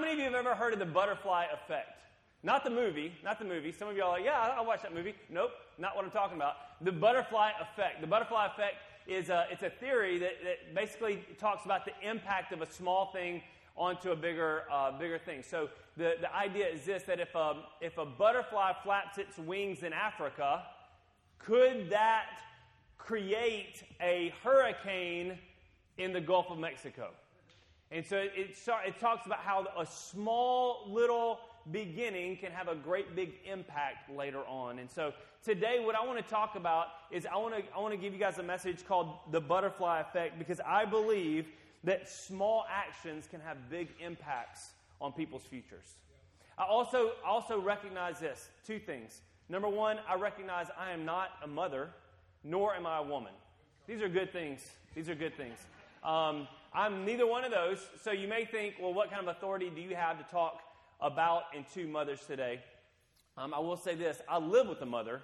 How many of you have ever heard of the butterfly effect? Not the movie, not the movie. Some of y'all are like, yeah, I'll watch that movie. Nope, not what I'm talking about. The butterfly effect. The butterfly effect is a, it's a theory that, that basically talks about the impact of a small thing onto a bigger, uh, bigger thing. So the, the idea is this, that if a, if a butterfly flaps its wings in Africa, could that create a hurricane in the Gulf of Mexico? And so it, it talks about how a small little beginning can have a great big impact later on. And so today, what I want to talk about is I want to, I want to give you guys a message called the butterfly effect because I believe that small actions can have big impacts on people's futures. I also, also recognize this two things. Number one, I recognize I am not a mother, nor am I a woman. These are good things. These are good things. Um, I'm neither one of those. So you may think, well, what kind of authority do you have to talk about and to mothers today. Um, I will say this I live with a mother,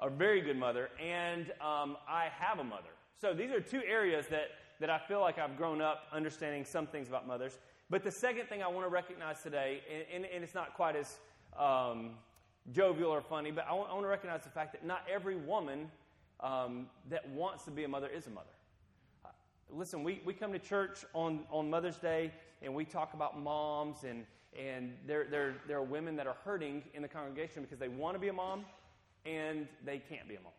a very good mother, and um, I have a mother. So these are two areas that, that I feel like I've grown up understanding some things about mothers. But the second thing I want to recognize today, and, and, and it's not quite as um, jovial or funny, but I want, I want, to recognize the fact that not every woman um, that wants to be a mother is a mother. Listen, we, we come to church on, on Mother's Day and we talk about moms and, and there, there, there are women that are hurting in the congregation because they want to be a mom and they can't be a mom.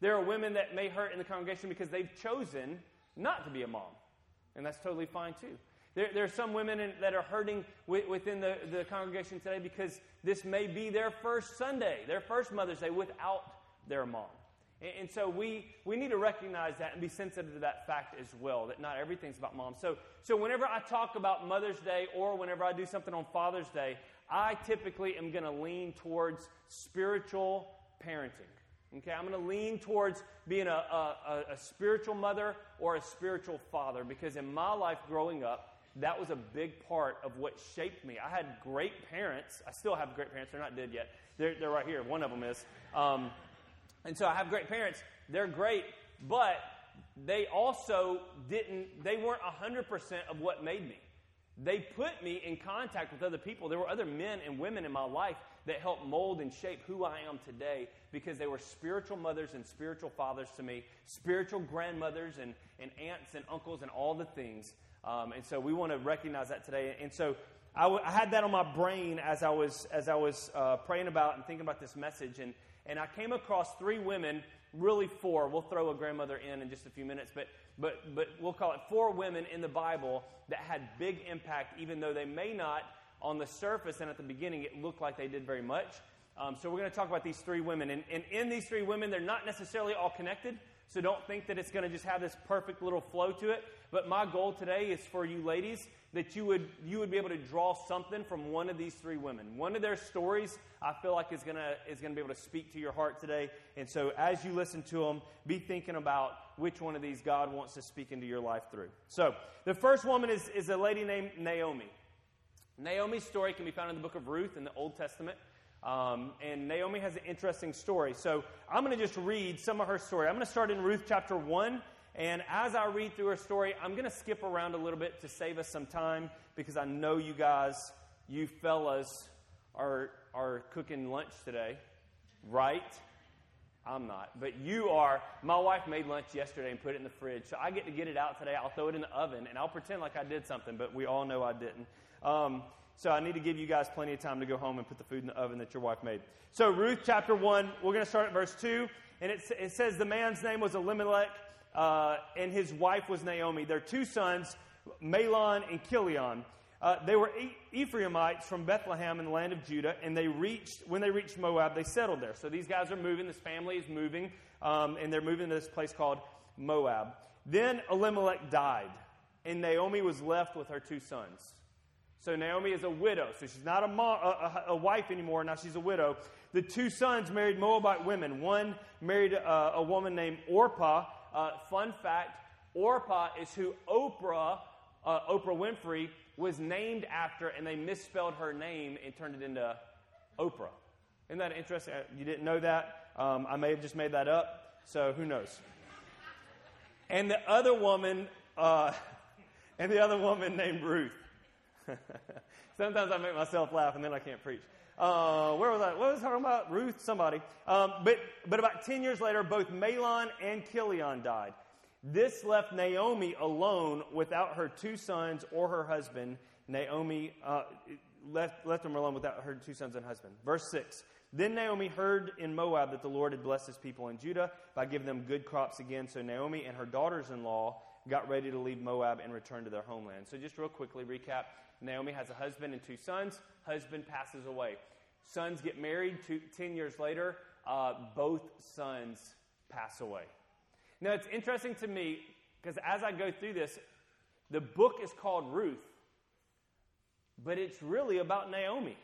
There are women that may hurt in the congregation because they've chosen not to be a mom, and that's totally fine too. There, there are some women in, that are hurting within the, the congregation today because this may be their first Sunday, their first Mother's Day without their mom. And so we, we need to recognize that and be sensitive to that fact as well, that not everything's about mom. So, so whenever I talk about Mother's Day or whenever I do something on Father's Day, I typically am going to lean towards spiritual parenting. Okay, I'm going to lean towards being a, a, a spiritual mother or a spiritual father because in my life growing up, that was a big part of what shaped me. I had great parents. I still have great parents. They're not dead yet. They're, they're right here. One of them is. Um, and so I have great parents. They're great, but they also didn't, they weren't 100% of what made me. They put me in contact with other people. There were other men and women in my life that helped mold and shape who I am today because they were spiritual mothers and spiritual fathers to me, spiritual grandmothers and, and aunts and uncles and all the things. Um, and so we want to recognize that today. And so I, w- I had that on my brain as I was, as I was uh, praying about and thinking about this message. And, and I came across three women, really four. We'll throw a grandmother in in just a few minutes, but, but, but we'll call it four women in the Bible that had big impact, even though they may not, on the surface and at the beginning, it looked like they did very much. Um, so we're going to talk about these three women. And, and in these three women, they're not necessarily all connected. So don't think that it's going to just have this perfect little flow to it. But my goal today is for you ladies that you would, you would be able to draw something from one of these three women. One of their stories, I feel like, is going to is gonna be able to speak to your heart today. And so as you listen to them, be thinking about which one of these God wants to speak into your life through. So the first woman is, is a lady named Naomi. Naomi's story can be found in the book of Ruth in the Old Testament. Um, and Naomi has an interesting story. So I'm going to just read some of her story. I'm going to start in Ruth chapter 1 and as I read through her story, I'm going to skip around a little bit to save us some time because I know you guys, you fellas, are, are cooking lunch today, right? I'm not. But you are. My wife made lunch yesterday and put it in the fridge. So I get to get it out today. I'll throw it in the oven and I'll pretend like I did something, but we all know I didn't. Um, so I need to give you guys plenty of time to go home and put the food in the oven that your wife made. So, Ruth chapter 1, we're going to start at verse 2. And it, it says the man's name was Elimelech uh, and his wife was Naomi. Their two sons, Mahlon and Chilion. Uh, they were Ephraimites from Bethlehem in the land of Judah, and they reached when they reached Moab, they settled there. So these guys are moving. This family is moving, um, and they're moving to this place called Moab. Then Elimelech died, and Naomi was left with her two sons. So Naomi is a widow, so she's not a, a, a wife anymore. Now she's a widow. The two sons married Moabite women. One married a woman named Orpah, uh, fun fact Orpah is who Oprah, uh, Oprah Winfrey, was named after, and they misspelled her name and turned it into Oprah. Isn't that interesting? Uh, you didn't know that? Um, I may have just made that up, so who knows? And the other woman, uh, and the other woman named Ruth. Sometimes I make myself laugh and then I can't preach. Uh, where was I? What was I talking about? Ruth, somebody. Um, but, but about 10 years later, both Mahlon and Chilion died. This left Naomi alone without her two sons or her husband. Naomi uh, left, left them alone without her two sons and husband. Verse 6. Then Naomi heard in Moab that the Lord had blessed his people in Judah by giving them good crops again. So Naomi and her daughters in law got ready to leave Moab and return to their homeland. So, just real quickly recap Naomi has a husband and two sons. Husband passes away. Sons get married. Two, ten years later, uh, both sons pass away. Now, it's interesting to me because as I go through this, the book is called Ruth, but it's really about Naomi.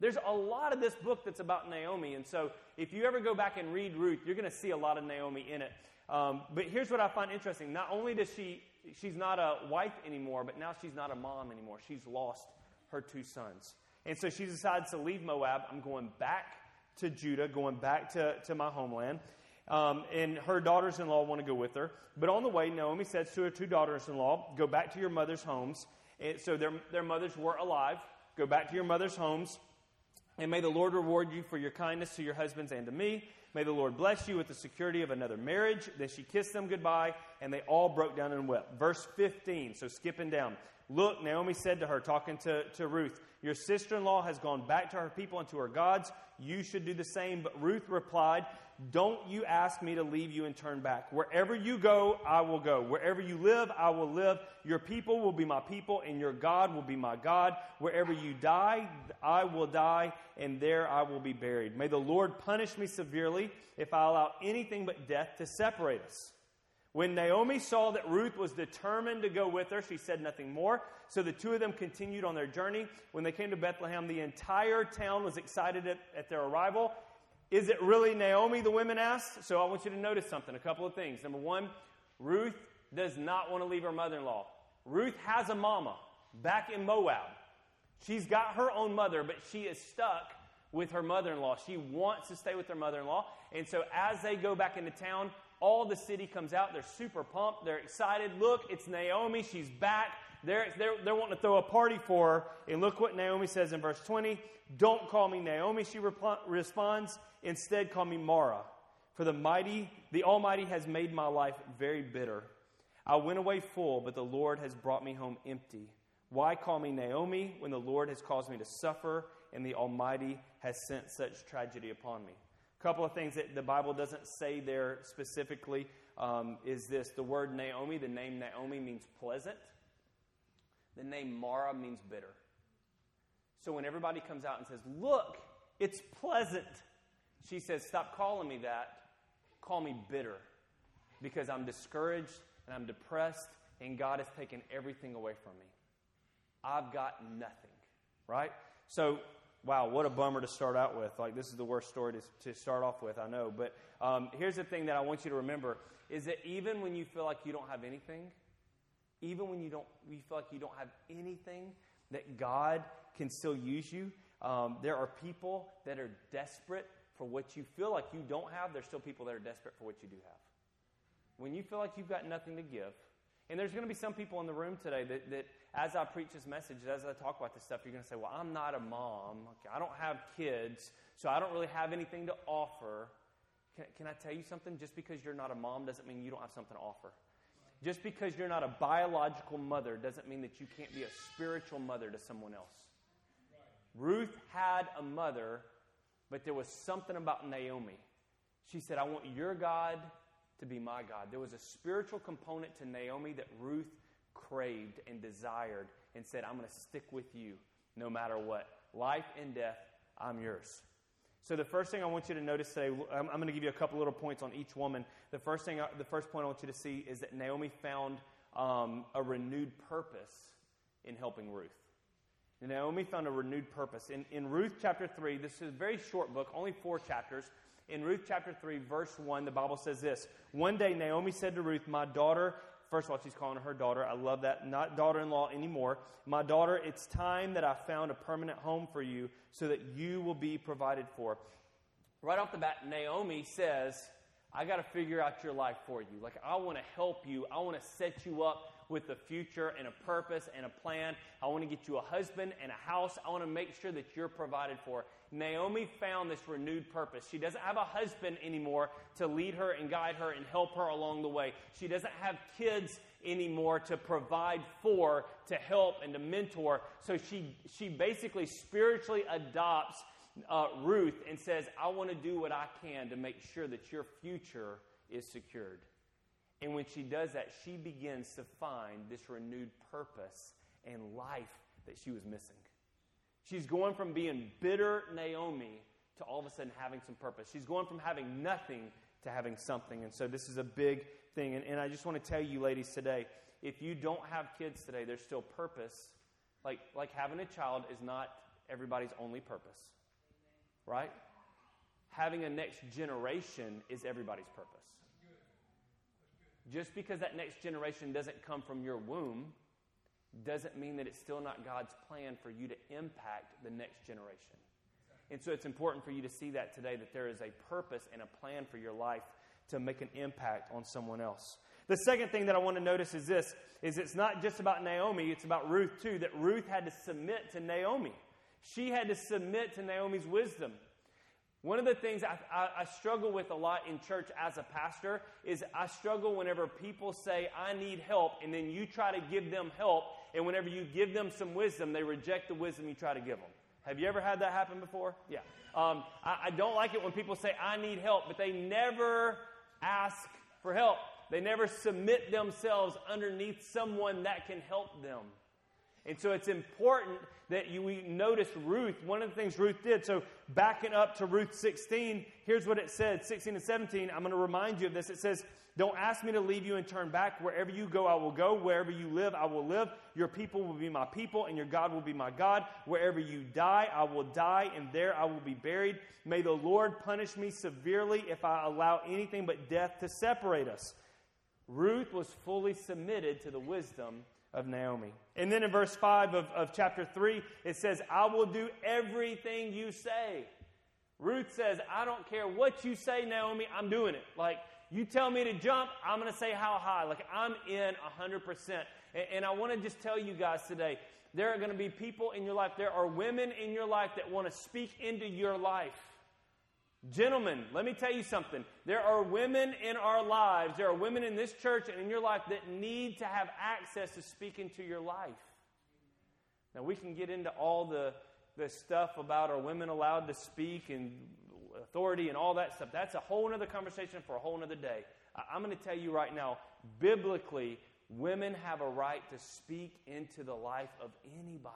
There's a lot of this book that's about Naomi. And so if you ever go back and read Ruth, you're going to see a lot of Naomi in it. Um, but here's what I find interesting. Not only does she, she's not a wife anymore, but now she's not a mom anymore. She's lost her two sons. And so she decides to leave Moab. I'm going back to Judah, going back to, to my homeland. Um, and her daughters in law want to go with her. But on the way, Naomi says to her two daughters in law, Go back to your mother's homes. And so their, their mothers were alive. Go back to your mother's homes. And may the Lord reward you for your kindness to your husbands and to me. May the Lord bless you with the security of another marriage. Then she kissed them goodbye, and they all broke down and wept. Verse 15, so skipping down. Look, Naomi said to her, talking to, to Ruth, Your sister in law has gone back to her people and to her gods. You should do the same. But Ruth replied, don't you ask me to leave you and turn back. Wherever you go, I will go. Wherever you live, I will live. Your people will be my people, and your God will be my God. Wherever you die, I will die, and there I will be buried. May the Lord punish me severely if I allow anything but death to separate us. When Naomi saw that Ruth was determined to go with her, she said nothing more. So the two of them continued on their journey. When they came to Bethlehem, the entire town was excited at, at their arrival. Is it really Naomi, the women asked? So I want you to notice something, a couple of things. Number one, Ruth does not want to leave her mother in law. Ruth has a mama back in Moab. She's got her own mother, but she is stuck with her mother in law. She wants to stay with her mother in law. And so as they go back into town, all the city comes out. They're super pumped. They're excited. Look, it's Naomi. She's back. They're, they're, they're wanting to throw a party for her. And look what Naomi says in verse 20. Don't call me Naomi, she rep- responds. Instead, call me Mara. For the mighty, the Almighty has made my life very bitter. I went away full, but the Lord has brought me home empty. Why call me Naomi when the Lord has caused me to suffer and the Almighty has sent such tragedy upon me? Couple of things that the Bible doesn't say there specifically um, is this the word Naomi, the name Naomi means pleasant, the name Mara means bitter. So when everybody comes out and says, Look, it's pleasant, she says, Stop calling me that. Call me bitter because I'm discouraged and I'm depressed and God has taken everything away from me. I've got nothing, right? So, wow, what a bummer to start out with. Like, this is the worst story to, to start off with, I know. But um, here's the thing that I want you to remember is that even when you feel like you don't have anything, even when you don't you feel like you don't have anything, that God can still use you. Um, there are people that are desperate for what you feel like you don't have. There's still people that are desperate for what you do have. When you feel like you've got nothing to give, and there's going to be some people in the room today that, that as I preach this message, as I talk about this stuff, you're going to say, Well, I'm not a mom. Okay, I don't have kids, so I don't really have anything to offer. Can, can I tell you something? Just because you're not a mom doesn't mean you don't have something to offer. Just because you're not a biological mother doesn't mean that you can't be a spiritual mother to someone else. Ruth had a mother, but there was something about Naomi. She said, I want your God to be my God. There was a spiritual component to Naomi that Ruth craved and desired and said, I'm going to stick with you no matter what. Life and death, I'm yours. So the first thing I want you to notice today, I'm, going to give you a couple little points on each woman. The first thing, the first point I want you to see is that Naomi found um, a renewed purpose in helping Ruth. Naomi found a renewed purpose. In, in Ruth chapter 3, this is a very short book, only four chapters. In Ruth chapter 3, verse 1, the Bible says this One day Naomi said to Ruth, My daughter, first of all, she's calling her daughter. I love that. Not daughter in law anymore. My daughter, it's time that I found a permanent home for you so that you will be provided for. Right off the bat, Naomi says, I got to figure out your life for you. Like, I want to help you. I want to set you up with a future and a purpose and a plan. I want to get you a husband and a house. I want to make sure that you're provided for. Naomi found this renewed purpose. She doesn't have a husband anymore to lead her and guide her and help her along the way. She doesn't have kids anymore to provide for, to help, and to mentor. So she, she basically spiritually adopts uh, Ruth and says, I want to do what I can to make sure that your future is secured. And when she does that, she begins to find this renewed purpose and life that she was missing. She's going from being bitter Naomi to all of a sudden having some purpose. She's going from having nothing to having something. And so this is a big thing. And, and I just want to tell you, ladies, today, if you don't have kids today, there's still purpose. Like, like having a child is not everybody's only purpose, right? Having a next generation is everybody's purpose. Just because that next generation doesn't come from your womb doesn't mean that it's still not God's plan for you to impact the next generation. And so it's important for you to see that today that there is a purpose and a plan for your life to make an impact on someone else. The second thing that I want to notice is this is it's not just about Naomi, it's about Ruth too, that Ruth had to submit to Naomi. She had to submit to Naomi's wisdom. One of the things I, I, I, struggle with a lot in church as a pastor is I struggle whenever people say, I need help, and then you try to give them help, and whenever you give them some wisdom, they reject the wisdom you try to give them. Have you ever had that happen before? Yeah. Um, I, I don't like it when people say, I need help, but they never ask for help. They never submit themselves underneath someone that can help them. And so it's important that you, we notice Ruth, one of the things Ruth did. So backing up to Ruth 16, here's what it said 16 and 17. I'm going to remind you of this. It says, Don't ask me to leave you and turn back. Wherever you go, I will go. Wherever you live, I will live. Your people will be my people, and your God will be my God. Wherever you die, I will die, and there I will be buried. May the Lord punish me severely if I allow anything but death to separate us. Ruth was fully submitted to the wisdom of Naomi. And then in verse 5 of, of chapter 3, it says, I will do everything you say. Ruth says, I don't care what you say, Naomi, I'm doing it. Like, you tell me to jump, I'm going to say how high. Like, I'm in 100%. And, and I want to just tell you guys today there are going to be people in your life, there are women in your life that want to speak into your life. Gentlemen, let me tell you something. There are women in our lives, there are women in this church and in your life that need to have access to speak into your life. Now, we can get into all the, the stuff about are women allowed to speak and authority and all that stuff. That's a whole other conversation for a whole other day. I'm going to tell you right now, biblically, women have a right to speak into the life of anybody.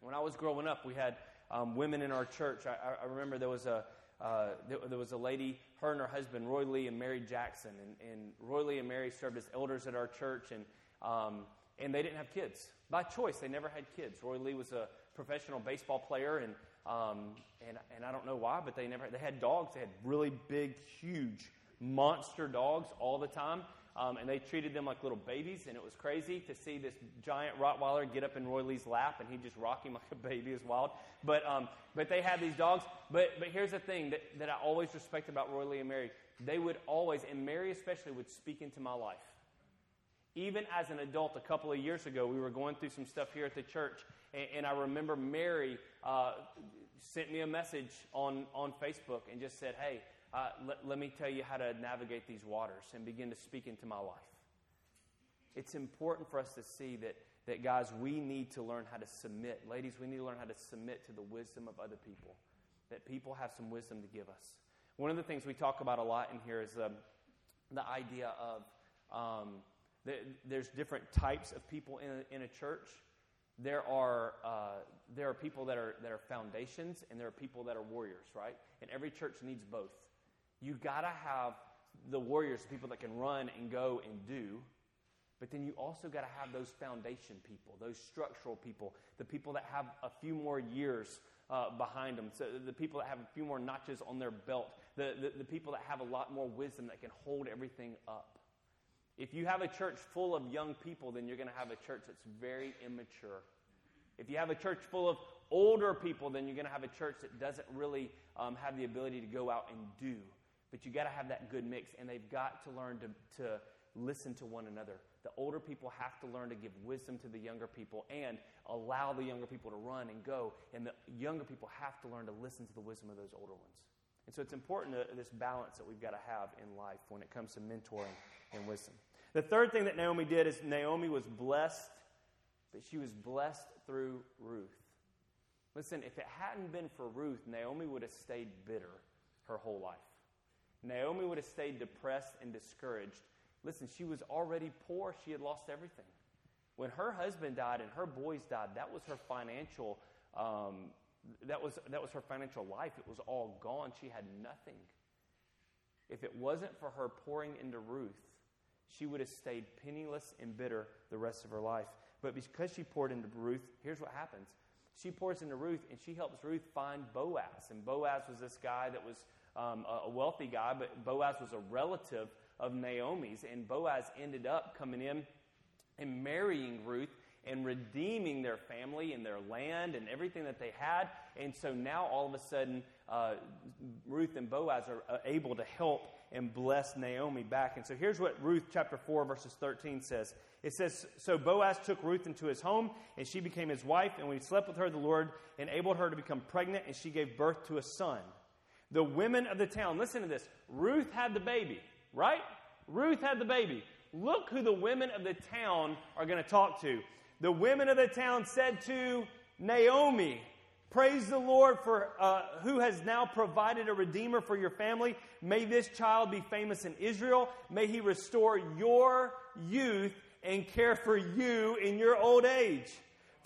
When I was growing up, we had um, women in our church. I, I remember there was a uh, there, there, was a lady, her and her husband, Roy Lee and Mary Jackson, and, and Roy Lee and Mary served as elders at our church, and um, and they didn't have kids by choice. They never had kids. Roy Lee was a professional baseball player, and um, and and I don't know why, but they never they had dogs. They had really big, huge, monster dogs all the time. Um, and they treated them like little babies, and it was crazy to see this giant Rottweiler get up in Roy Lee's lap, and he just rock him like a baby. It was wild. But, um, but they had these dogs. But, but here's the thing that, that I always respect about Roy Lee and Mary. They would always, and Mary especially, would speak into my life. Even as an adult, a couple of years ago, we were going through some stuff here at the church, and, and I remember Mary uh, sent me a message on, on Facebook and just said, Hey, uh, let, let me tell you how to navigate these waters and begin to speak into my life. It's important for us to see that, that, guys, we need to learn how to submit. Ladies, we need to learn how to submit to the wisdom of other people, that people have some wisdom to give us. One of the things we talk about a lot in here is um, the idea of um, the, there's different types of people in a, in a church. There are, uh, there are people that are, that are foundations, and there are people that are warriors, right? And every church needs both. You got to have the warriors, people that can run and go and do. But then you also got to have those foundation people, those structural people, the people that have a few more years uh, behind them, so the people that have a few more notches on their belt, the, the, the people that have a lot more wisdom that can hold everything up. If you have a church full of young people, then you're going to have a church that's very immature. If you have a church full of older people, then you're going to have a church that doesn't really um, have the ability to go out and do. But you got to have that good mix, and they've got to learn to, to listen to one another. The older people have to learn to give wisdom to the younger people and allow the younger people to run and go. And the younger people have to learn to listen to the wisdom of those older ones. And so it's important to, this balance that we've got to have in life when it comes to mentoring and wisdom. The third thing that Naomi did is Naomi was blessed, but she was blessed through Ruth. Listen, if it hadn't been for Ruth, Naomi would have stayed bitter her whole life. Naomi would have stayed depressed and discouraged. Listen, she was already poor, she had lost everything. When her husband died and her boys died, that was her financial um, that was, that was her financial life. It was all gone. She had nothing. If it wasn't for her pouring into Ruth, she would have stayed penniless and bitter the rest of her life. But because she poured into Ruth, here's what happens. She pours into Ruth and she helps Ruth find Boaz. And Boaz was this guy that was um, a wealthy guy, but Boaz was a relative of Naomi's. And Boaz ended up coming in and marrying Ruth and redeeming their family and their land and everything that they had. And so now all of a sudden, uh, Ruth and Boaz are uh, able to help and bless Naomi back. And so here's what Ruth chapter 4, verses 13 says. It says, So Boaz took Ruth into his home, and she became his wife. And when he slept with her, the Lord enabled her to become pregnant, and she gave birth to a son. The women of the town, listen to this Ruth had the baby, right? Ruth had the baby. Look who the women of the town are going to talk to the women of the town said to Naomi, Praise the Lord for uh, who has now provided a redeemer for your family. May this child be famous in Israel. May he restore your youth and care for you in your old age.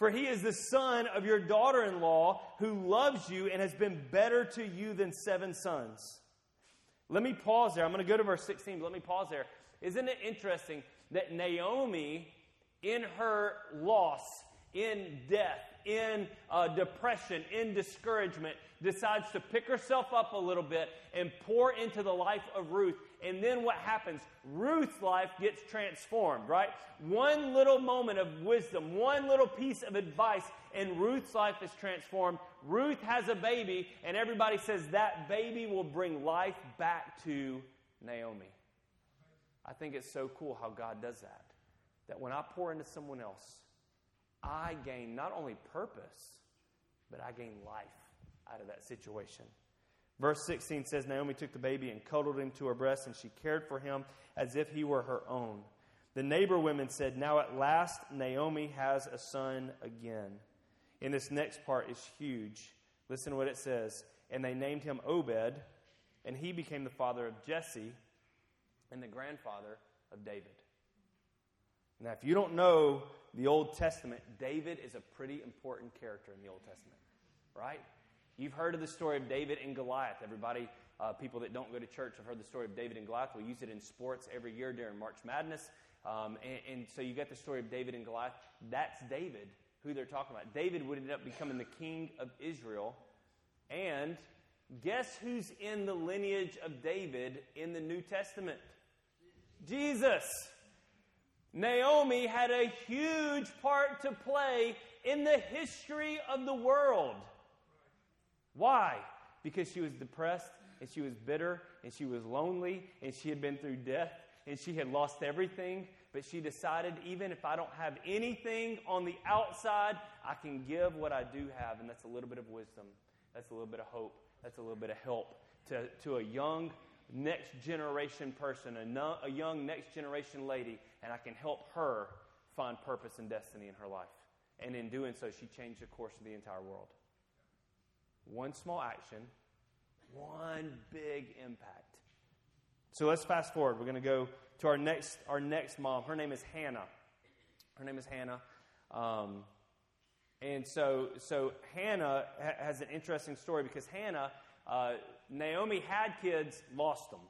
For he is the son of your daughter in law who loves you and has been better to you than seven sons. Let me pause there. I'm going to go to verse 16, but let me pause there. Isn't it interesting that Naomi in her loss, in death, in uh, depression, in discouragement, decides to pick herself up a little bit and pour into the life of Ruth. And then what happens? Ruth's life gets transformed, right? One little moment of wisdom, one little piece of advice, and Ruth's life is transformed. Ruth has a baby, and everybody says that baby will bring life back to Naomi. I think it's so cool how God does that that when I pour into someone else, I gain not only purpose, but I gain life out of that situation. Verse 16 says Naomi took the baby and cuddled him to her breast, and she cared for him as if he were her own. The neighbor women said, Now at last Naomi has a son again. And this next part is huge. Listen to what it says. And they named him Obed, and he became the father of Jesse and the grandfather of David. Now, if you don't know the Old Testament, David is a pretty important character in the Old Testament, right? You've heard of the story of David and Goliath. Everybody, uh, people that don't go to church have heard the story of David and Goliath. We use it in sports every year during March Madness. Um, and, and, so you get the story of David and Goliath. That's David, who they're talking about. David would end up becoming the king of Israel. And guess who's in the lineage of David in the New Testament? Jesus. Naomi had a huge part to play in the history of the world. Why? Because she was depressed and she was bitter and she was lonely and she had been through death and she had lost everything. But she decided, even if I don't have anything on the outside, I can give what I do have. And that's a little bit of wisdom. That's a little bit of hope. That's a little bit of help to, to a young next generation person, a, a young next generation lady, and I can help her find purpose and destiny in her life. And in doing so, she changed the course of the entire world. One small action, one big impact. So let's fast forward. We're going to go to our next, our next mom. Her name is Hannah. Her name is Hannah. Um, and so, so Hannah ha- has an interesting story because Hannah uh, Naomi had kids, lost them.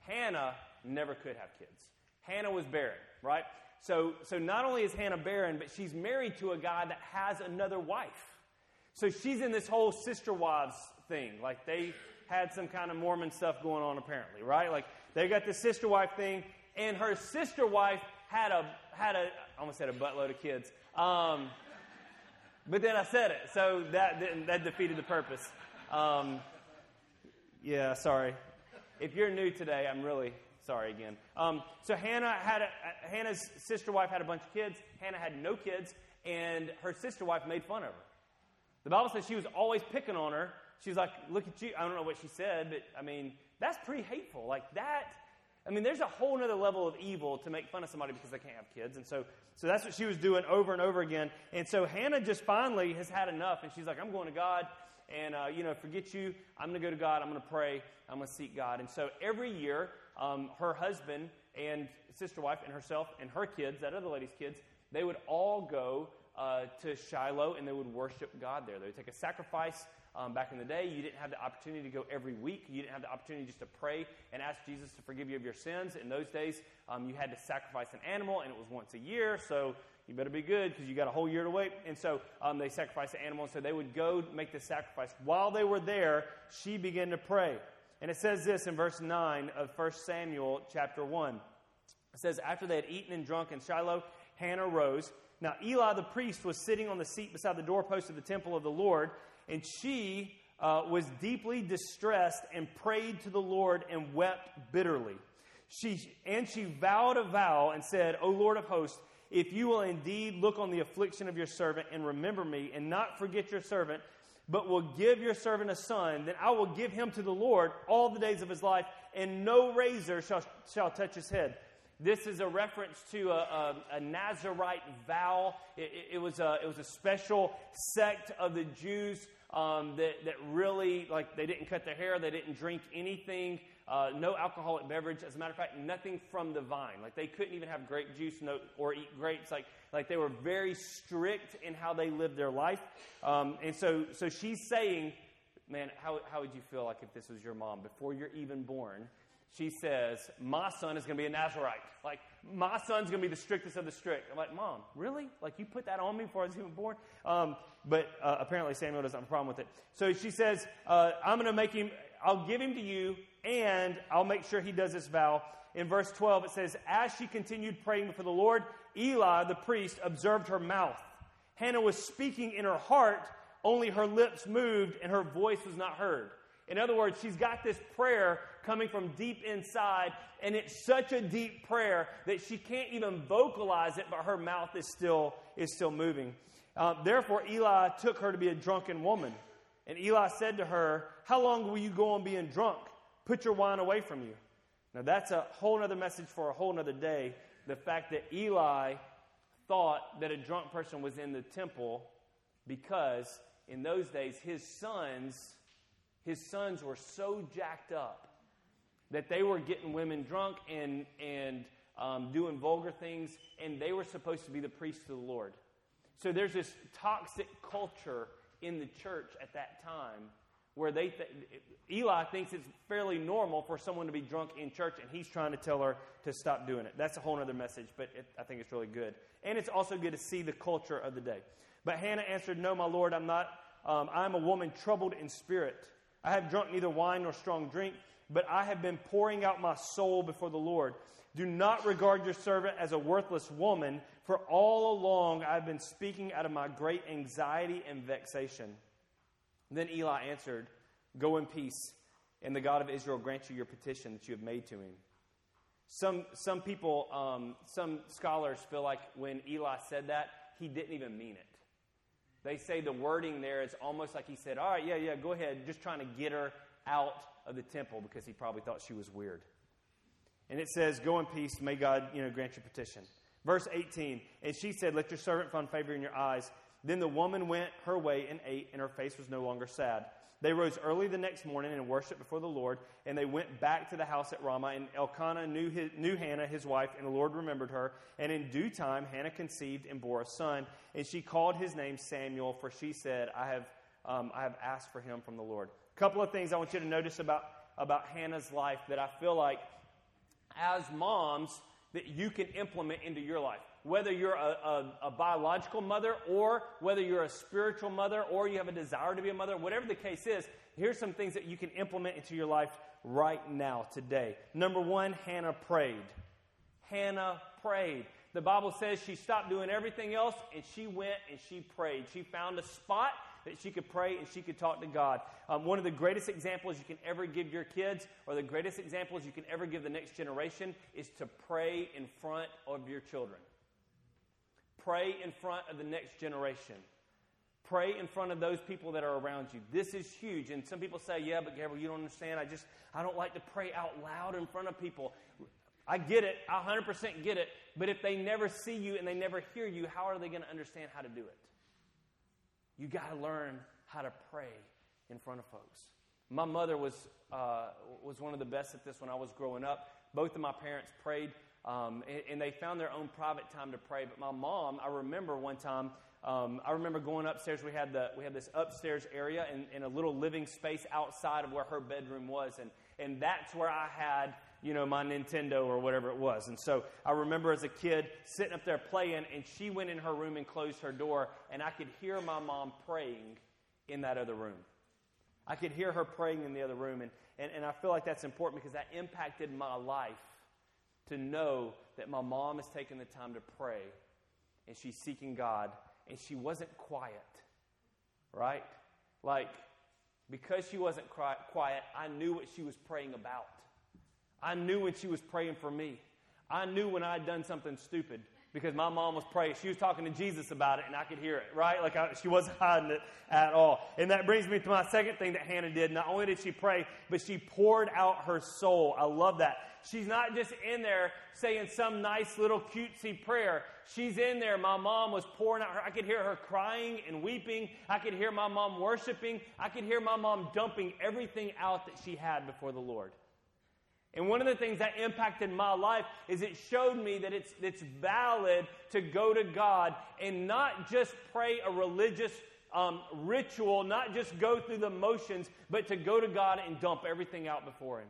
Hannah never could have kids. Hannah was barren, right? So, so not only is Hannah barren, but she's married to a guy that has another wife. So she's in this whole sister wives thing. Like they had some kind of Mormon stuff going on, apparently, right? Like they got this sister wife thing, and her sister wife had a had a I almost said a buttload of kids. Um, but then I said it, so that that defeated the purpose. Um, yeah, sorry. If you're new today, I'm really Sorry again. Um, so Hannah had a, Hannah's sister wife had a bunch of kids. Hannah had no kids, and her sister wife made fun of her. The Bible says she was always picking on her. She was like, "Look at you." I don't know what she said, but I mean, that's pretty hateful. Like that. I mean, there's a whole other level of evil to make fun of somebody because they can't have kids, and so so that's what she was doing over and over again. And so Hannah just finally has had enough, and she's like, "I'm going to God." and uh, you know, forget you. I'm going to go to God. I'm going to pray. I'm going to seek God. And so every year, um, her husband and sister wife and herself and her kids, that other lady's kids, they would all go uh, to Shiloh and they would worship God there. They would take a sacrifice. Um, back in the day, you didn't have the opportunity to go every week. You didn't have the opportunity just to pray and ask Jesus to forgive you of your sins. In those days, um, you had to sacrifice an animal, and it was once a year. So you better be good because you got a whole year to wait. And so um, they sacrificed the animal. And so they would go make the sacrifice. While they were there, she began to pray. And it says this in verse 9 of 1 Samuel chapter 1. It says, After they had eaten and drunk in Shiloh, Hannah rose. Now Eli the priest was sitting on the seat beside the doorpost of the temple of the Lord, and she uh, was deeply distressed and prayed to the Lord and wept bitterly. She, and she vowed a vow and said, O Lord of hosts, if you will indeed look on the affliction of your servant and remember me and not forget your servant, but will give your servant a son, then I will give him to the Lord all the days of his life, and no razor shall, shall touch his head. This is a reference to a, a, a Nazarite vow. It, it, was a, it was a special sect of the Jews um, that, that really, like, they didn't cut their hair, they didn't drink anything uh, no alcoholic beverage. As a matter of fact, nothing from the vine. Like they couldn't even have grape juice no, or eat grapes. Like, like they were very strict in how they lived their life. Um, and so, so she's saying, man, how, how would you feel like if this was your mom before you're even born? She says, my son is going to be a Nazarite. Like, my son's going to be the strictest of the strict. I'm like, Mom, really? Like, you put that on me before I was even born? Um, but uh, apparently, Samuel doesn't have a problem with it. So she says, uh, I'm going to make him, I'll give him to you and I'll make sure he does this vow. In verse 12, it says, As she continued praying before the Lord, Eli, the priest, observed her mouth. Hannah was speaking in her heart, only her lips moved and her voice was not heard. In other words, she's got this prayer coming from deep inside, and it's such a deep prayer that she can't even vocalize it, but her mouth is still, is still moving. Uh, therefore, Eli took her to be a drunken woman. And Eli said to her, How long will you go on being drunk? Put your wine away from you. Now, that's a whole other message for a whole other day. The fact that Eli thought that a drunk person was in the temple because in those days his sons his sons were so jacked up that they were getting women drunk and and um, doing vulgar things and they were supposed to be the priests of the lord so there's this toxic culture in the church at that time where they th- Eli thinks it's fairly normal for someone to be drunk in church, and he's trying to tell her to stop doing it. That's a whole other message, but it, I think it's really good. And it's also good to see the culture of the day. But Hannah answered, No, my Lord, I'm not. Um, I'm a woman troubled in spirit. I have drunk neither wine nor strong drink, but I have been pouring out my soul before the Lord. Do not regard your servant as a worthless woman, for all along I've been speaking out of my great anxiety and vexation. Then Eli answered, Go in peace, and the God of Israel grant you your petition that you have made to him. Some, some people, um, some scholars feel like when Eli said that, he didn't even mean it. They say the wording there is almost like he said, All right, yeah, yeah, go ahead, just trying to get her out of the temple because he probably thought she was weird. And it says, Go in peace, may God you know, grant your petition. Verse 18, and she said, Let your servant find favor in your eyes. Then the woman went her way and ate, and her face was no longer sad. They rose early the next morning and worshiped before the Lord, and they went back to the house at Ramah. And Elkanah knew, his, knew Hannah, his wife, and the Lord remembered her. And in due time, Hannah conceived and bore a son, and she called his name Samuel, for she said, I have, um, I have asked for him from the Lord. A couple of things I want you to notice about, about Hannah's life that I feel like as moms that you can implement into your life whether you're a, a, a, biological mother or whether you're a spiritual mother or you have a desire to be a mother, whatever the case is, here's some things that you can implement into your life right now, today. Number one, Hannah prayed. Hannah prayed. The Bible says she stopped doing everything else and she went and she prayed. She found a spot that she could pray and she could talk to God. Um, one of the greatest examples you can ever give your kids, or the greatest examples you can ever give the next generation, is to pray in front of your children. Pray in front of the next generation. Pray in front of those people that are around you. This is huge. And some people say, yeah, but Gabriel, you don't understand. I just, I don't like to pray out loud in front of people. I get it. I 100% get it. But if they never see you and they never hear you, how are they going to understand how to do it? You got to learn how to pray in front of folks. My mother was, uh, was one of the best at this when I was growing up. Both of my parents prayed, um, and, and, they found their own private time to pray. But my mom, I remember one time, um, I remember going upstairs. We had, the, we had this upstairs area and, and a little living space outside of where her bedroom was. And, and that's where I had you know, my Nintendo or whatever it was. And so I remember as a kid sitting up there playing, and she went in her room and closed her door, and I could hear my mom praying in that other room. I could hear her praying in the other room, and, and, and I feel like that's important because that impacted my life to know that my mom is taking the time to pray and she's seeking God, and she wasn't quiet, right? Like, because she wasn't quiet, I knew what she was praying about. I knew when she was praying for me. I knew when I'd done something stupid because my mom was praying. She was talking to Jesus about it, and I could hear it, right? Like I, she wasn't hiding it at all. And that brings me to my second thing that Hannah did. Not only did she pray, but she poured out her soul. I love that. She's not just in there saying some nice little cutesy prayer. She's in there. My mom was pouring out her. I could hear her crying and weeping. I could hear my mom worshiping. I could hear my mom dumping everything out that she had before the Lord. And one of the things that impacted my life is it showed me that it's, it's valid to go to God and not just pray a religious um, ritual, not just go through the motions, but to go to God and dump everything out before Him.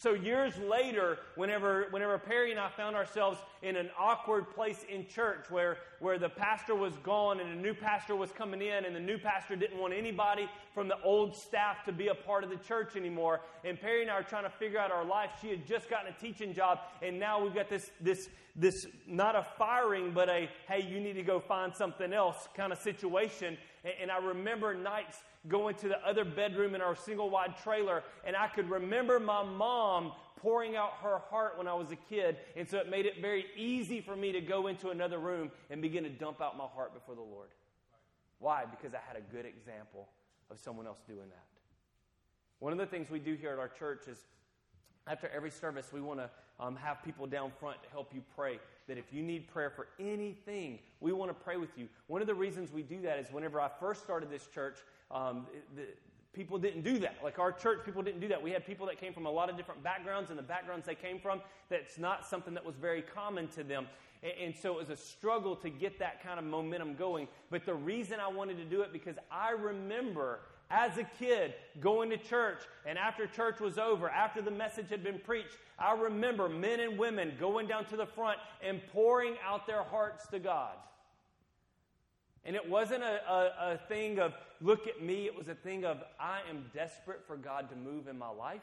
So years later, whenever, whenever Perry and I found ourselves in an awkward place in church where, where the pastor was gone and a new pastor was coming in and the new pastor didn't want anybody from the old staff to be a part of the church anymore, and Perry and I are trying to figure out our life. She had just gotten a teaching job, and now we've got this, this, this not a firing, but a, hey, you need to go find something else kind of situation. And, and I remember nights going to the other bedroom in our single wide trailer, and I could remember my mom pouring out her heart when I was a kid, and so it made it very easy for me to go into another room and begin to dump out my heart before the Lord. Why? Because I had a good example of someone else doing that. One of the things we do here at our church is after every service, we want to um, have people down front to help you pray. That if you need prayer for anything, we want to pray with you. One of the reasons we do that is whenever I first started this church, um, the, people didn't do that. Like our church, people didn't do that. We had people that came from a lot of different backgrounds, and the backgrounds they came from, that's not something that was very common to them. And, and so it was a struggle to get that kind of momentum going. But the reason I wanted to do it because I remember as a kid going to church, and after church was over, after the message had been preached, I remember men and women going down to the front and pouring out their hearts to God. And it wasn't a, a, a, thing of, look at me. It was a thing of, I am desperate for God to move in my life,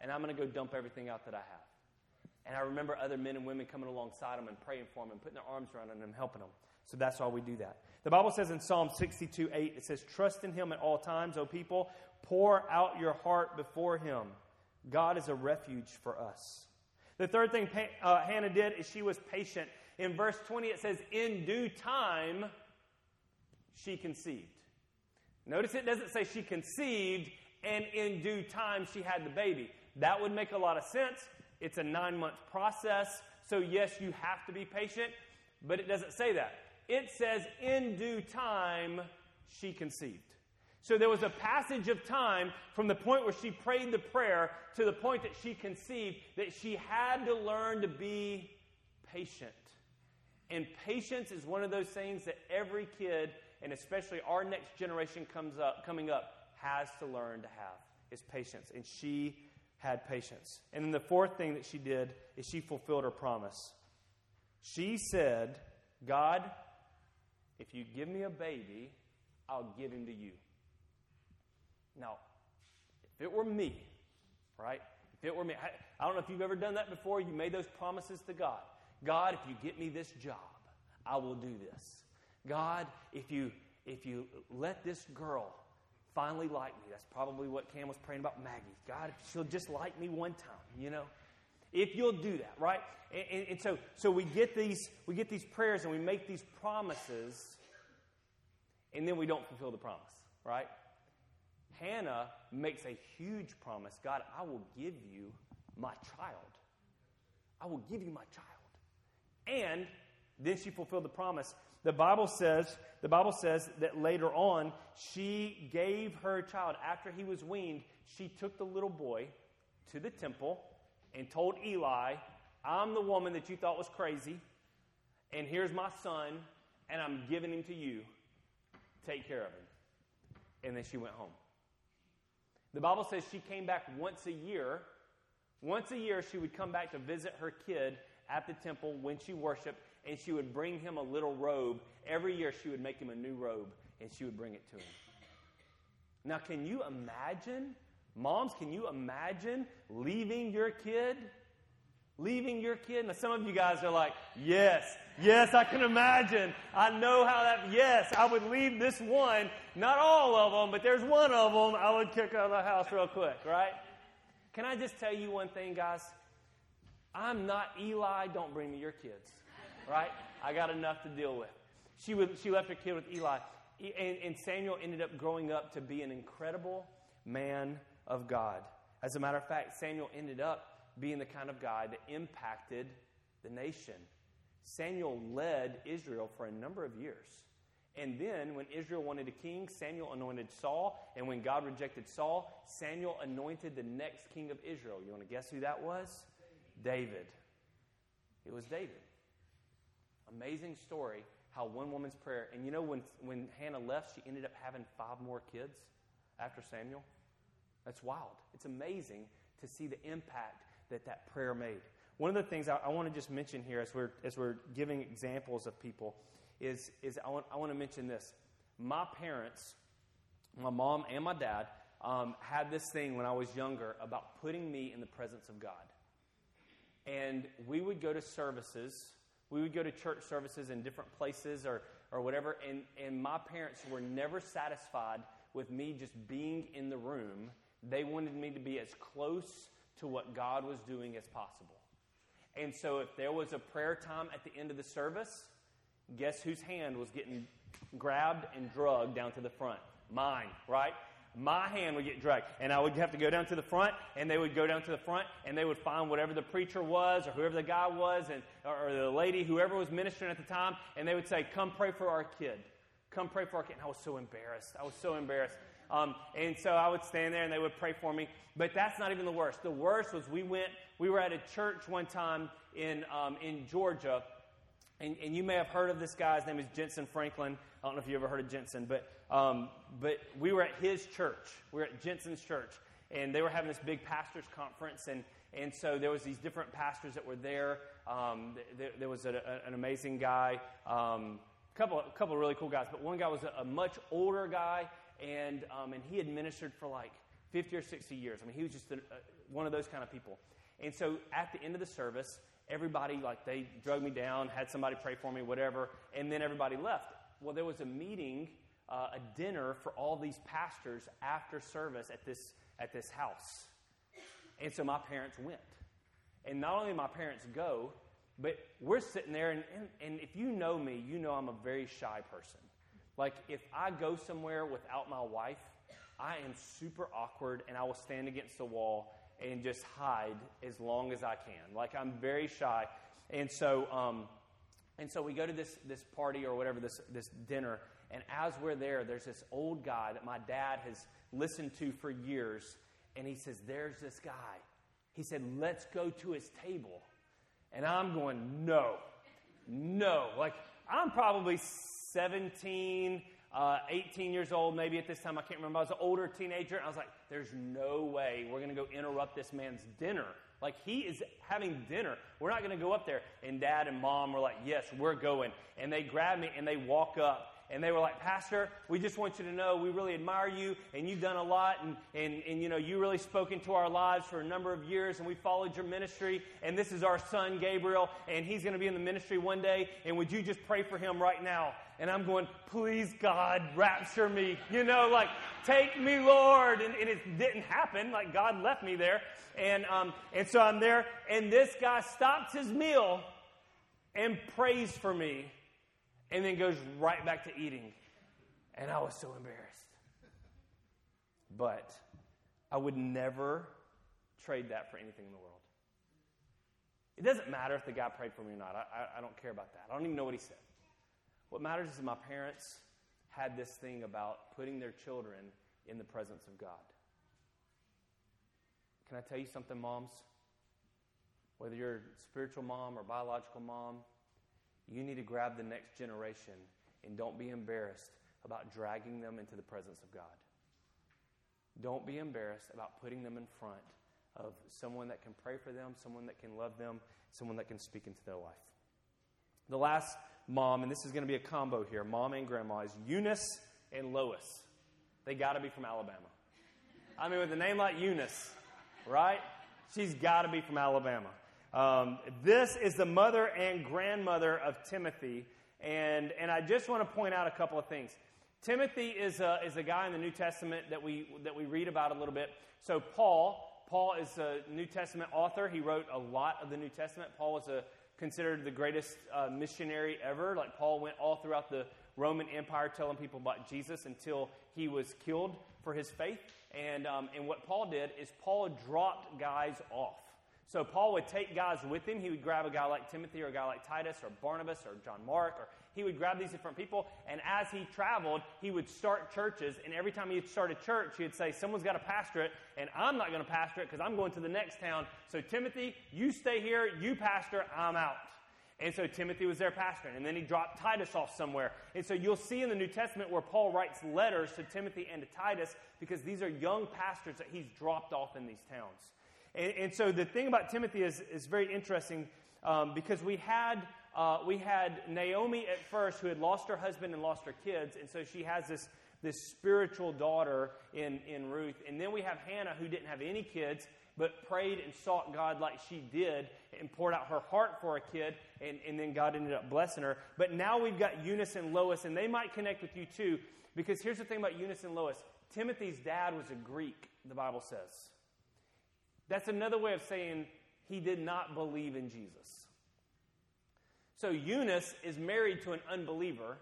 and I'm going to go dump everything out that I have. And I remember other men and women coming alongside them and praying for them and putting their arms around them and helping them. So that's why we do that. The Bible says in Psalm 62 8, it says, Trust in him at all times, O people. Pour out your heart before him. God is a refuge for us. The third thing uh, Hannah did is she was patient. In verse 20, it says, In due time, she conceived. Notice it doesn't say she conceived and in due time she had the baby. That would make a lot of sense. It's a nine month process. So, yes, you have to be patient, but it doesn't say that. It says, in due time she conceived. So there was a passage of time from the point where she prayed the prayer to the point that she conceived that she had to learn to be patient. And patience is one of those things that every kid and especially our next generation comes up, coming up has to learn to have is patience. And she had patience. And then the fourth thing that she did is she fulfilled her promise. She said, God, if you give me a baby, I'll give him to you. Now, if it were me, right? If it were me, I, I don't know if you've ever done that before. You made those promises to God. God, if you get me this job, I will do this. God, if you if you let this girl finally like me, that's probably what Cam was praying about Maggie. God, if she'll just like me one time, you know? If you'll do that, right? And, and, and so, so we get these we get these prayers and we make these promises, and then we don't fulfill the promise, right? Hannah makes a huge promise God, I will give you my child. I will give you my child. And then she fulfilled the promise. The Bible says, the Bible says that later on, she gave her child, after he was weaned, she took the little boy to the temple and told Eli, I'm the woman that you thought was crazy, and here's my son, and I'm giving him to you. Take care of him. And then she went home. The Bible says she came back once a year. Once a year, she would come back to visit her kid at the temple when she worshiped, and she would bring him a little robe. Every year, she would make him a new robe, and she would bring it to him. Now, can you imagine? Moms, can you imagine leaving your kid? Leaving your kid? Now, some of you guys are like, yes, yes, I can imagine. I know how that, yes, I would leave this one, not all of them, but there's one of them I would kick out of the house real quick, right? Can I just tell you one thing, guys? I'm not Eli, don't bring me your kids, right? I got enough to deal with. She, would, she left her kid with Eli, and, and Samuel ended up growing up to be an incredible man of God. As a matter of fact, Samuel ended up being the kind of guy that impacted the nation. Samuel led Israel for a number of years. And then, when Israel wanted a king, Samuel anointed Saul. And when God rejected Saul, Samuel anointed the next king of Israel. You want to guess who that was? David. It was David. Amazing story how one woman's prayer, and you know, when, when Hannah left, she ended up having five more kids after Samuel. That's wild. It's amazing to see the impact that that prayer made. One of the things I, I want to just mention here as we're, as we're giving examples of people is, is I, want, I want to mention this. My parents, my mom and my dad, um, had this thing when I was younger about putting me in the presence of God. And we would go to services, we would go to church services in different places or, or whatever, and, and my parents were never satisfied with me just being in the room. They wanted me to be as close to what God was doing as possible. And so if there was a prayer time at the end of the service, guess whose hand was getting grabbed and drugged down to the front? Mine, right? My hand would get dragged. And I would have to go down to the front, and they would go down to the front, and they would find whatever the preacher was, or whoever the guy was, and, or the lady, whoever was ministering at the time, and they would say, Come pray for our kid. Come pray for our kid. And I was so embarrassed. I was so embarrassed. Um, and so I would stand there and they would pray for me. But that's not even the worst. The worst was we went, we were at a church one time in, um, in Georgia. And, and, you may have heard of this guy. His name is Jentezen Franklin. I don't know if you ever heard of Jentezen, but, um, but we were at his church. We were at Jentezen's church. And they were having this big pastors' conference. And, and so there was these different pastors that were there. Um, there, there, was a, a, an amazing guy. Um, a couple, a couple of really cool guys, but one guy was a, a much older guy, and, um, and he had ministered for like 50 or 60 years. I mean, he was just a, a, one of those kind of people. And so at the end of the service, everybody, like, they drug me down, had somebody pray for me, whatever, and then everybody left. Well, there was a meeting, uh, a dinner for all these pastors after service at this, at this house. And so my parents went. And not only did my parents go, but we're sitting there, and, and, and if you know me, you know I'm a very shy person. Like, if I go somewhere without my wife, I am super awkward and I will stand against the wall and just hide as long as I can. Like, I'm very shy. And so, um, and so we go to this, this party or whatever, this, this dinner, and as we're there, there's this old guy that my dad has listened to for years, and he says, There's this guy. He said, Let's go to his table. And I'm going, No, no. Like, I'm probably 17, uh, 18 years old, maybe at this time. I can't remember. I was an older teenager. I was like, there's no way we're going to go interrupt this man's dinner. Like, he is having dinner. We're not going to go up there. And dad and mom were like, yes, we're going. And they grab me and they walk up and they were like, Pastor, we just want you to know we really admire you and you've done a lot and, and, and you know, you really spoke into our lives for a number of years and we followed your ministry and this is our son Gabriel and he's going to be in the ministry one day and would you just pray for him right now? and I'm going, please, God, rapture me. You know, like, take me, Lord. And, and it didn't happen. Like, God left me there. And, um, and so I'm there, and this guy stops his meal and prays for me, and then goes right back to eating. And I was so embarrassed. But I would never trade that for anything in the world. It doesn't matter if the guy prayed for me or not. I, I, I don't care about that. I don't even know what he said. What matters is my parents had this thing about putting their children in the presence of God. Can I tell you something, moms? Whether you're a spiritual mom or biological mom, you need to grab the next generation and don't be embarrassed about dragging them into the presence of God. Don't be embarrassed about putting them in front of someone that can pray for them, someone that can love them, someone that can speak into their life. The last mom, and this is going to be a combo here mom and grandma, is Eunice and Lois. They got to be from Alabama. I mean, with a name like Eunice, right? She's got to be from Alabama. Um, this is the mother and grandmother of Timothy. And, and I just want to point out a couple of things. Timothy is a, is a guy in the New Testament that we, that we read about a little bit. So, Paul, Paul is a New Testament author. He wrote a lot of the New Testament. Paul was a, considered the greatest uh, missionary ever. Like, Paul went all throughout the Roman Empire telling people about Jesus until he was killed for his faith. And, um, and what Paul did is Paul dropped guys off. So Paul would take guys with him. He would grab a guy like Timothy or a guy like Titus or Barnabas or John Mark or he would grab these different people. And as he traveled, he would start churches. And every time he'd start a church, he'd say, Someone's got to pastor it, and I'm not going to pastor it because I'm going to the next town. So Timothy, you stay here, you pastor, I'm out. And so Timothy was their pastor. And then he dropped Titus off somewhere. And so you'll see in the New Testament where Paul writes letters to Timothy and to Titus because these are young pastors that he's dropped off in these towns. And, and so the thing about Timothy is, is very interesting um, because we had, uh, we had Naomi at first who had lost her husband and lost her kids. And so she has this, this spiritual daughter in, in Ruth. And then we have Hannah who didn't have any kids but prayed and sought God like she did and poured out her heart for a kid, and, and then God ended up blessing her. But now we've got Eunice and Lois, and they might connect with you too, because here's the thing about Eunice and Lois Timothy's dad was a Greek, the Bible says. That's another way of saying he did not believe in Jesus. So Eunice is married to an unbeliever,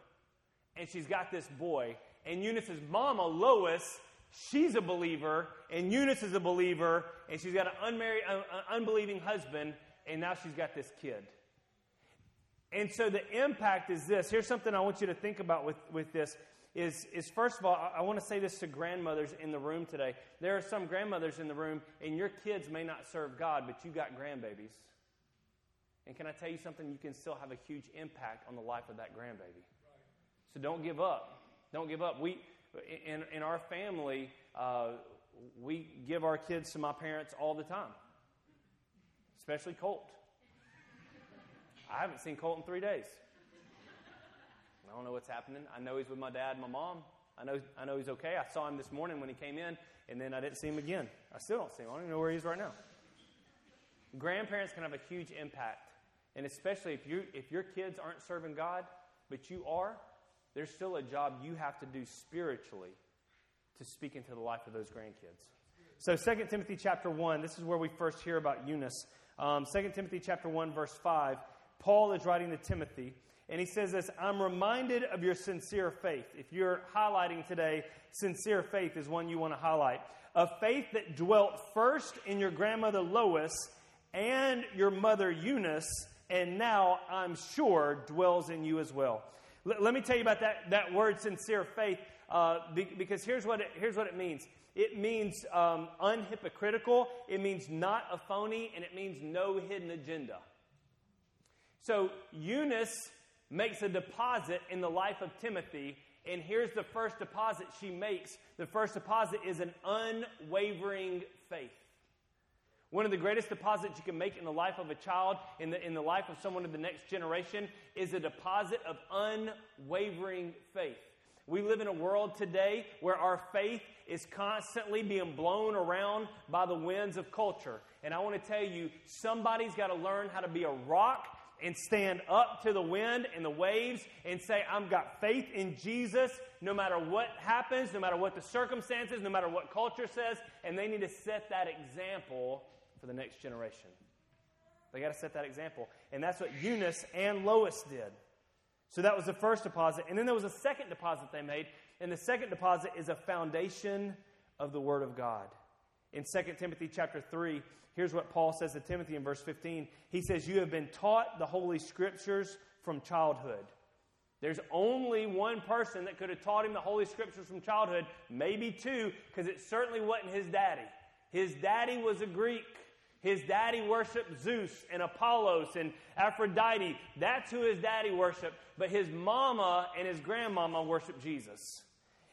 and she's got this boy. And Eunice's mama, Lois, she's a believer, and Eunice is a believer, and she's got an unmarried, uh, unbelieving husband, and now she's got this kid. And so the impact is this. Here's something I want you to think about with, with this is, is first of all, I, I want to say this to grandmothers in the room today. There are some grandmothers in the room, and your kids may not serve God, but you got grandbabies. And can I tell you something? You can still have a huge impact on the life of that grandbaby. So don't give up. Don't give up. We, in, in our family, uh, we give our kids to my parents all the time, especially Colt. I haven't seen Colt in three days. I don't know what's happening. I know he's with my dad and my mom. I know, I know he's okay. I saw him this morning when he came in, and then I didn't see him again. I still don't see him. I don't even know where he is right now. Grandparents can have a huge impact. And especially if, you, if your kids aren't serving God, but you are, there's still a job you have to do spiritually to speak into the life of those grandkids. So 2 Timothy chapter 1, this is where we first hear about Eunice. Um, 2 Timothy chapter 1, verse 5, Paul is writing to Timothy. And he says this I'm reminded of your sincere faith. If you're highlighting today, sincere faith is one you want to highlight. A faith that dwelt first in your grandmother Lois and your mother Eunice, and now I'm sure dwells in you as well. L- let me tell you about that, that word sincere faith, uh, be- because here's what, it, here's what it means it means um, unhypocritical, it means not a phony, and it means no hidden agenda. So Eunice makes a deposit in the life of Timothy. And here's the first deposit she makes. The first deposit is an unwavering faith. One of the greatest deposits you can make in the life of a child, in the, in the life of someone in the next generation, is a deposit of unwavering faith. We live in a world today where our faith is constantly being blown around by the winds of culture. And I want to tell you, somebody's got to learn how to be a rock and stand up to the wind and the waves and say, I've got faith in Jesus no matter what happens, no matter what the circumstances, no matter what culture says, and they need to set that example for the next generation. They got to set that example. And that's what Eunice and Lois did. So that was the first deposit. And then there was a second deposit they made. And the second deposit is a foundation of the Word of God. In 2 Timothy chapter 3, here's what Paul says to Timothy in verse 15. He says, You have been taught the Holy Scriptures from childhood. There's only one person that could have taught him the Holy Scriptures from childhood, maybe two, because it certainly wasn't his daddy. His daddy was a Greek. His daddy worshiped Zeus and Apollos and Aphrodite. That's who his daddy worshiped. But his mama and his grandmama worshiped Jesus.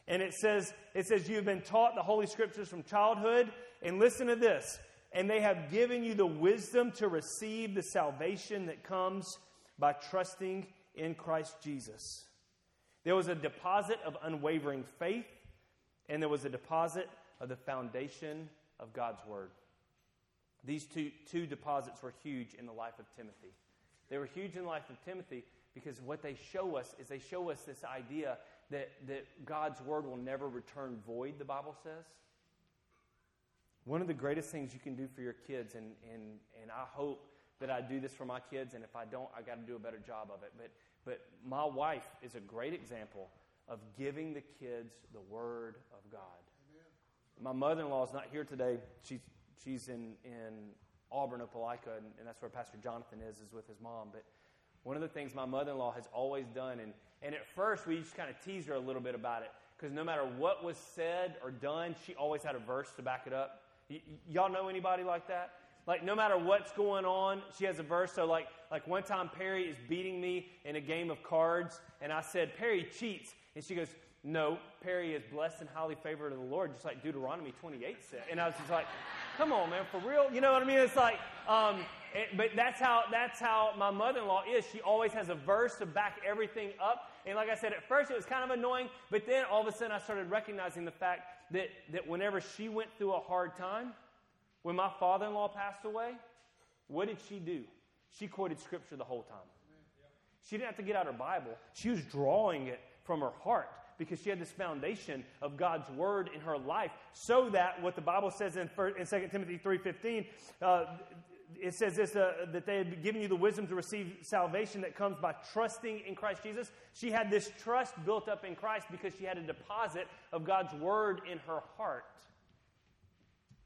And it says, it says, You've been taught the Holy Scriptures from childhood. And listen to this. And they have given you the wisdom to receive the salvation that comes by trusting in Christ Jesus. There was a deposit of unwavering faith, and there was a deposit of the foundation of God's Word. These two, two deposits were huge in the life of Timothy. They were huge in the life of Timothy because what they show us is they show us this idea that, that God's word will never return void, the Bible says. One of the greatest things you can do for your kids, and, and, and I hope that I do this for my kids, and if I don't, I got to do a better job of it. But, but my wife is a great example of giving the kids the Word of God. Amen. My mother in law is not here today. She's, she's in, in Auburn, Opelika, and, and that's where Pastor Jonathan is, is with his mom. But one of the things my mother in law has always done, and, and at first we just kind of teased her a little bit about it, because no matter what was said or done, she always had a verse to back it up. Y- y'all know anybody like that? Like no matter what's going on, she has a verse. So like like one time Perry is beating me in a game of cards, and I said Perry cheats, and she goes, No, Perry is blessed and highly favored of the Lord, just like Deuteronomy 28 said. And I was just like, Come on, man, for real? You know what I mean? It's like, um, it, but that's how that's how my mother-in-law is. She always has a verse to back everything up. And like I said, at first it was kind of annoying, but then all of a sudden I started recognizing the fact that, that whenever she went through a hard time, when my father in law passed away, what did she do? She quoted scripture the whole time. She didn't have to get out her Bible, she was drawing it from her heart because she had this foundation of God's word in her life so that what the Bible says in, in 2 Timothy 3.15, uh, it says this, uh, that they had given you the wisdom to receive salvation that comes by trusting in Christ Jesus. She had this trust built up in Christ because she had a deposit of God's word in her heart.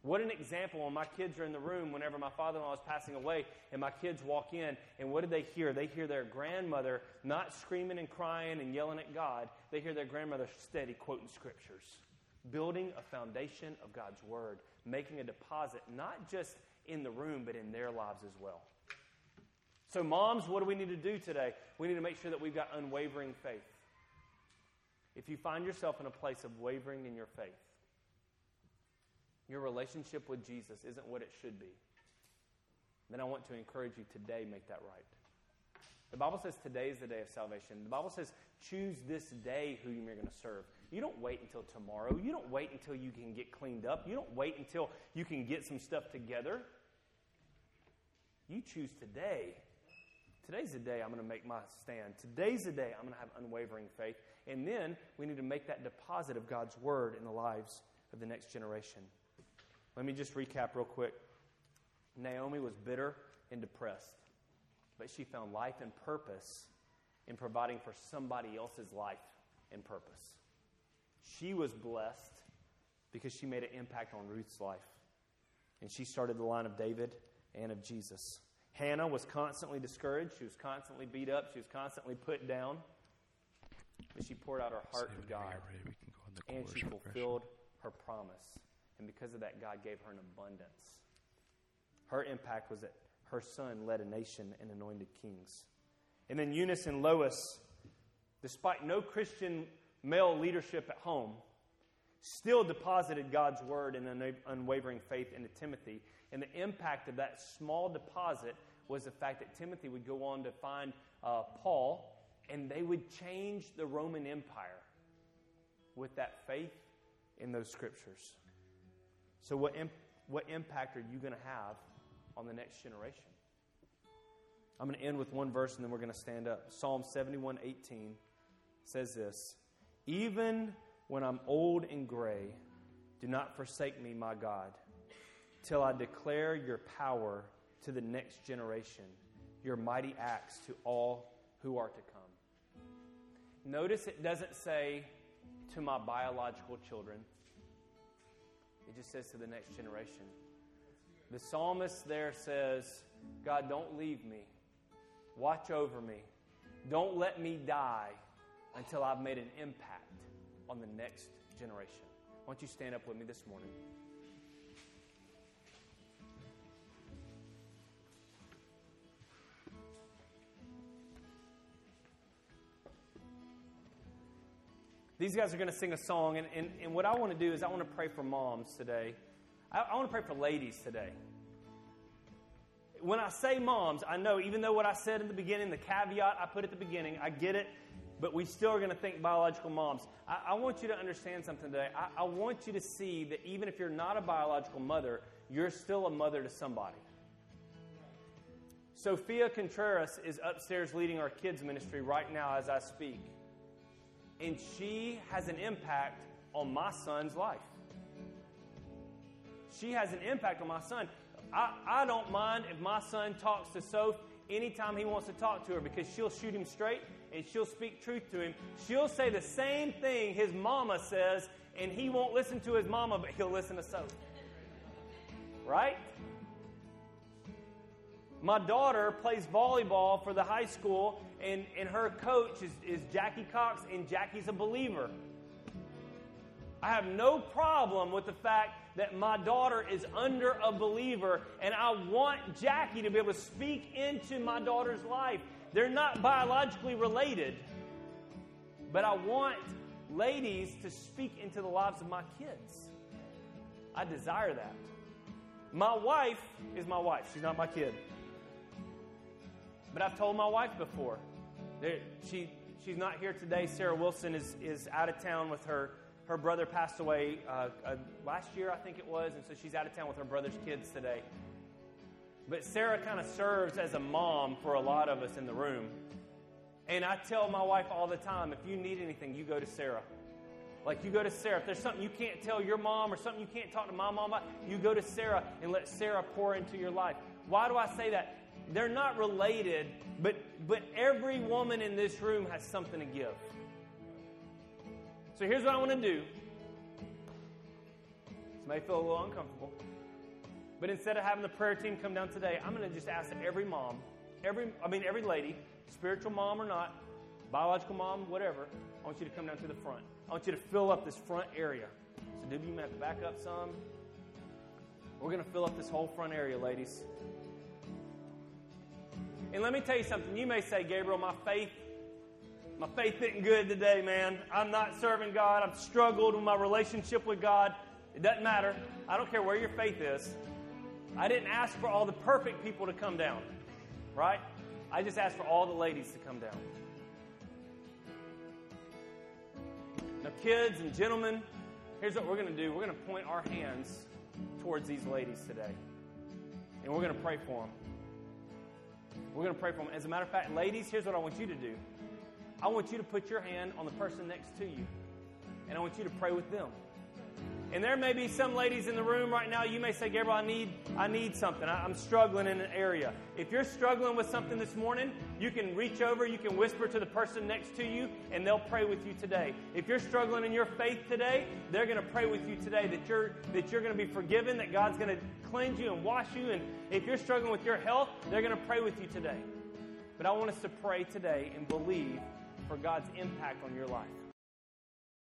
What an example when my kids are in the room whenever my father in law is passing away and my kids walk in, and what do they hear? They hear their grandmother not screaming and crying and yelling at God. They hear their grandmother steady quoting scriptures, building a foundation of God's word, making a deposit not just in the room, but in their lives as well. So, moms, what do we need to do today? We need to make sure that we've got unwavering faith. If you find yourself in a place of wavering in your faith, your relationship with Jesus isn't what it should be, then I want to encourage you today make that right. The Bible says today is the day of salvation. The Bible says choose this day who you're going to serve. You don't wait until tomorrow. You don't wait until you can get cleaned up. You don't wait until you can get some stuff together. You choose today. Today's the day I'm going to make my stand. Today's the day I'm going to have unwavering faith. And then we need to make that deposit of God's word in the lives of the next generation. Let me just recap real quick. Naomi was bitter and depressed, but she found life and purpose in providing for somebody else's life and purpose. She was blessed because she made an impact on Ruth's life. And she started the line of David and of Jesus. Hannah was constantly discouraged. She was constantly beat up. She was constantly put down. But she poured out her heart to God. and she fulfilled her promise. And because of that, God gave her an abundance. Her impact was that her son led a nation and anointed kings. And then Eunice and Lois, despite no Christian male leadership at home, still deposited God's word and an unwavering faith into Timothy. And the impact of that small deposit was the fact that Timothy would go on to find uh, Paul, and they would change the Roman Empire with that faith in those scriptures. So, what, imp- what impact are you going to have on the next generation? I'm going to end with one verse and then we're going to stand up. Psalm 71 18 says this Even when I'm old and gray, do not forsake me, my God, till I declare your power to the next generation, your mighty acts to all who are to come. Notice it doesn't say to my biological children, it just says to the next generation. The psalmist there says, God, don't leave me. Watch over me. Don't let me die until I've made an impact on the next generation. Why don't you stand up with me this morning? These guys are going to sing a song, and, and, and what I want to do is I want to pray for moms today. I, I want to pray for ladies today. When I say moms, I know even though what I said in the beginning, the caveat I put at the beginning, I get it, but we still are going to think biological moms. I, I want you to understand something today. I, I want you to see that even if you're not a biological mother, you're still a mother to somebody. Sophia Contreras is upstairs leading our kids' ministry right now as I speak and she has an impact on my son's life. She has an impact on my son. I, I don't mind if my son talks to Soph anytime he wants to talk to her because she'll shoot him straight and she'll speak truth to him. She'll say the same thing his mama says, and he won't listen to his mama, but he'll listen to Soph. Right? My daughter plays volleyball for the high school, and, and her coach is, is Jackie Cox, and Jackie's a believer. I have no problem with the fact that my daughter is under a believer, and I want Jackie to be able to speak into my daughter's life. They're not biologically related, but I want ladies to speak into the lives of my kids. I desire that. My wife is my wife, she's not my kid. But I've told my wife before. She, she's not here today. Sarah Wilson is, is out of town with her. Her brother passed away uh, uh, last year, I think it was, and so she's out of town with her brother's kids today. But Sarah kind of serves as a mom for a lot of us in the room. And I tell my wife all the time if you need anything, you go to Sarah. Like you go to Sarah. If there's something you can't tell your mom or something you can't talk to my mom about, you go to Sarah and let Sarah pour into your life. Why do I say that? they're not related, but, but every woman in this room has something to give. So here's what I want to do. This may feel a little uncomfortable. But instead of having the prayer team come down today, I'm going to just ask every mom, every I mean every lady, spiritual mom or not, biological mom, whatever, I want you to come down to the front. I want you to fill up this front area. So W, you have to back up some. We're going to fill up this whole front area, ladies. And let me tell you something. You may say, Gabriel, my faith, my faith isn't good today, man. I'm not serving God. I've struggled with my relationship with God. It doesn't matter. I don't care where your faith is. I didn't ask for all the perfect people to come down, right? I just asked for all the ladies to come down. Now, kids and gentlemen, here's what we're going to do we're going to point our hands towards these ladies today, and we're going to pray for them. We're going to pray for them. As a matter of fact, ladies, here's what I want you to do I want you to put your hand on the person next to you, and I want you to pray with them. And there may be some ladies in the room right now. You may say, Gabriel, I need, I need something. I, am struggling in an area. If you're struggling with something this morning, you can reach over, you can whisper to the person next to you, and they'll pray with you today. If you're struggling in your faith today, they're going to pray with you today that you're, that you're going to be forgiven, that God's going to cleanse you and wash you. And if you're struggling with your health, they're going to pray with you today. But I want us to pray today and believe for God's impact on your life.